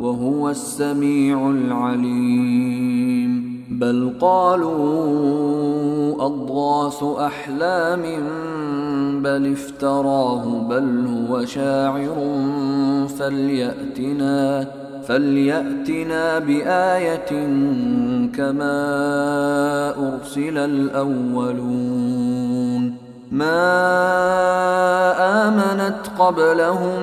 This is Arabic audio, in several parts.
وهو السميع العليم. بل قالوا أضغاث أحلام بل افتراه بل هو شاعر فليأتنا فليأتنا بآية كما أرسل الأولون. ما آمنت قبلهم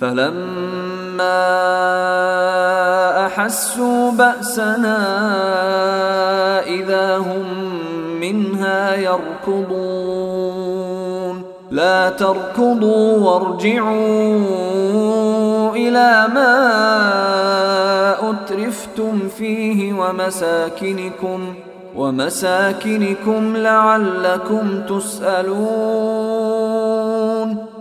فلما أحسوا بأسنا إذا هم منها يركضون. لا تركضوا وارجعوا إلى ما أترفتم فيه ومساكنكم ومساكنكم لعلكم تسألون.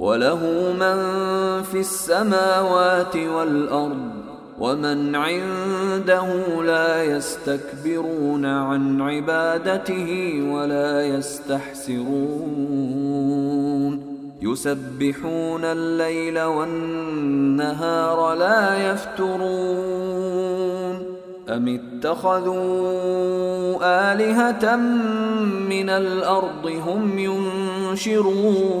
وله من في السماوات والأرض ومن عنده لا يستكبرون عن عبادته ولا يستحسرون. يسبحون الليل والنهار لا يفترون. أم اتخذوا آلهة من الأرض هم ينشرون؟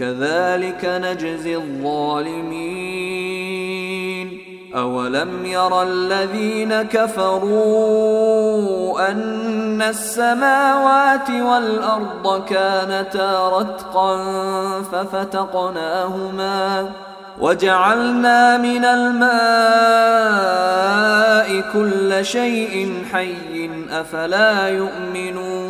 كذلك نجزي الظالمين. أولم ير الذين كفروا أن السماوات والأرض كانتا رتقا ففتقناهما وجعلنا من الماء كل شيء حي أفلا يؤمنون.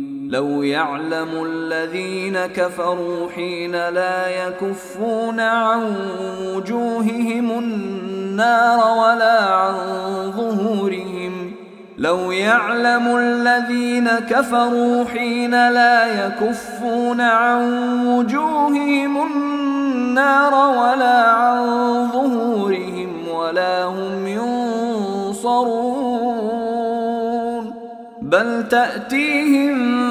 لو يعلم الذين كفروا حين لا يكفون عن وجوههم النار ولا عن ظهورهم. لو يعلم الذين كفروا حين لا يكفون عن وجوههم النار ولا عن ظهورهم ولا هم ينصرون. بل تأتيهم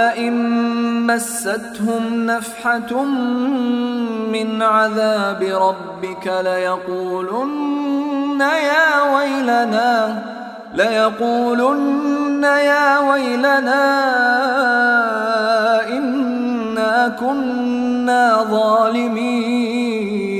ولئن مستهم نفحة من عذاب ربك ليقولن يا ويلنا ليقولن يا ويلنا إنا كنا ظالمين.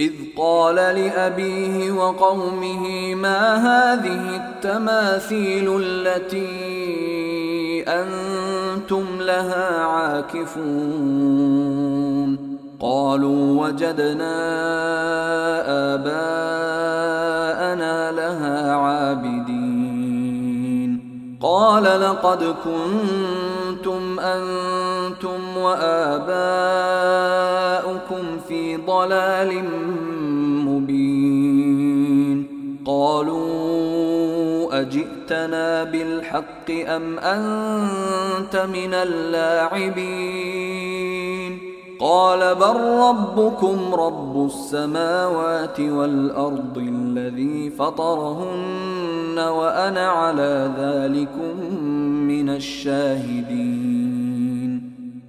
إذ قال لأبيه وقومه ما هذه التماثيل التي أنتم لها عاكفون؟ قالوا وجدنا آباءنا لها عابدين. قال لقد كنتم أنتم وآباؤكم ضلال مبين. قالوا أجئتنا بالحق أم أنت من اللاعبين؟ قال بل ربكم رب السماوات والأرض الذي فطرهن وأنا على ذلكم من الشاهدين.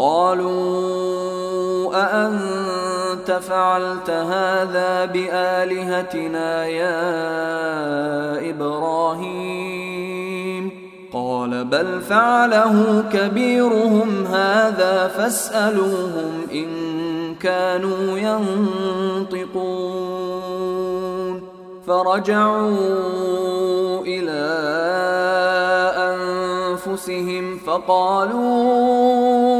قالوا أأنت فعلت هذا بآلهتنا يا إبراهيم؟ قال بل فعله كبيرهم هذا فاسألوهم إن كانوا ينطقون. فرجعوا إلى أنفسهم فقالوا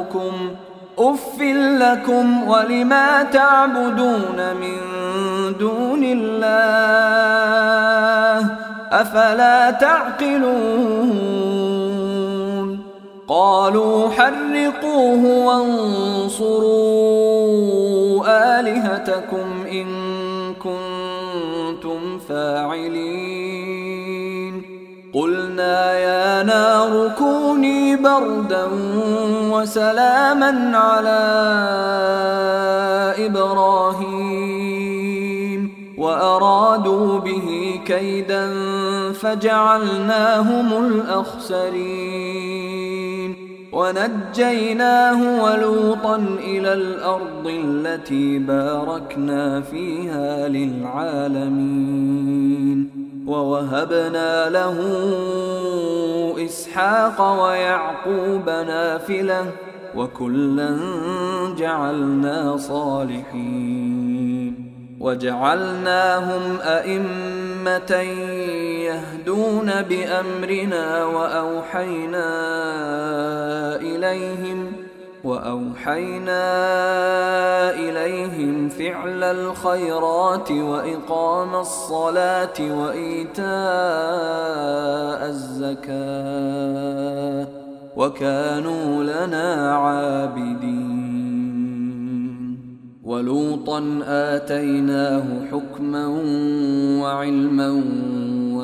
اف لكم ولما تعبدون من دون الله افلا تعقلون قالوا حرقوه وانصروا الهتكم ان كنتم فاعلين قلنا يا كوني بردا وسلاما على إبراهيم وأرادوا به كيدا فجعلناهم الأخسرين ونجيناه ولوطا إلى الأرض التي باركنا فيها للعالمين ووهبنا له إسحاق ويعقوب نافلة وكلا جعلنا صالحين وجعلناهم أئمة يهدون بأمرنا وأوحينا إليهم وأوحينا إليهم فعل الخيرات وإقام الصلاة وإيتاء الزكاة وكانوا لنا عابدين. ولوطا آتيناه حكما وعلما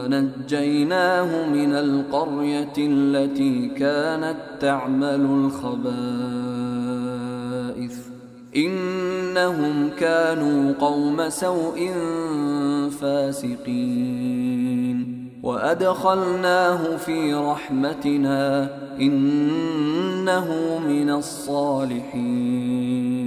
ونجيناه من القرية التي كانت تعمل الخبائث. إنهم كانوا قوم سوء فاسقين. وأدخلناه في رحمتنا إنه من الصالحين.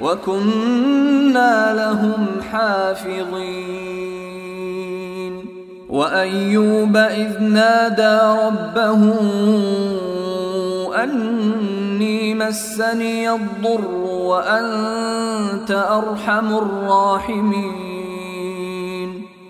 وكنا لهم حافظين. وأيوب إذ نادى ربه أني مسني الضر وأنت أرحم الراحمين.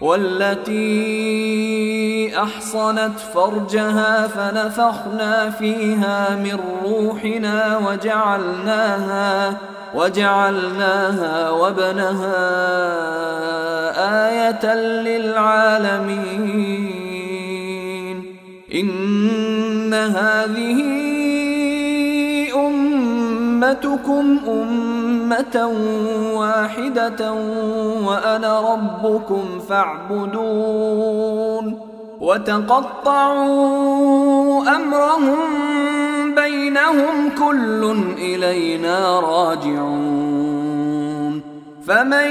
والتي أحصنت فرجها فنفخنا فيها من روحنا وجعلناها وجعلناها وابنها آية للعالمين. إن هذه أمتكم أمة واحدة وأنا ربكم فاعبدون وتقطعوا أمرهم بينهم كل إلينا راجعون فمن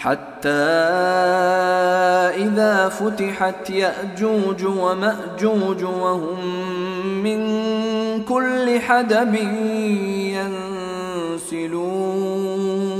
حتى إذا فتحت يأجوج ومأجوج وهم من كل حدب ينسلون.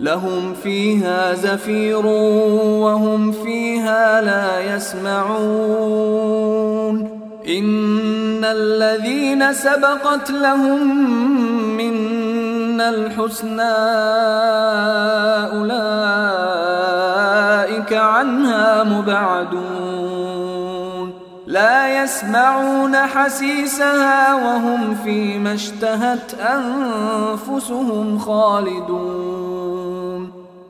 لهم فيها زفير وهم فيها لا يسمعون. إن الذين سبقت لهم منا الحسنى أولئك عنها مبعدون. لا يسمعون حسيسها وهم فيما اشتهت أنفسهم خالدون.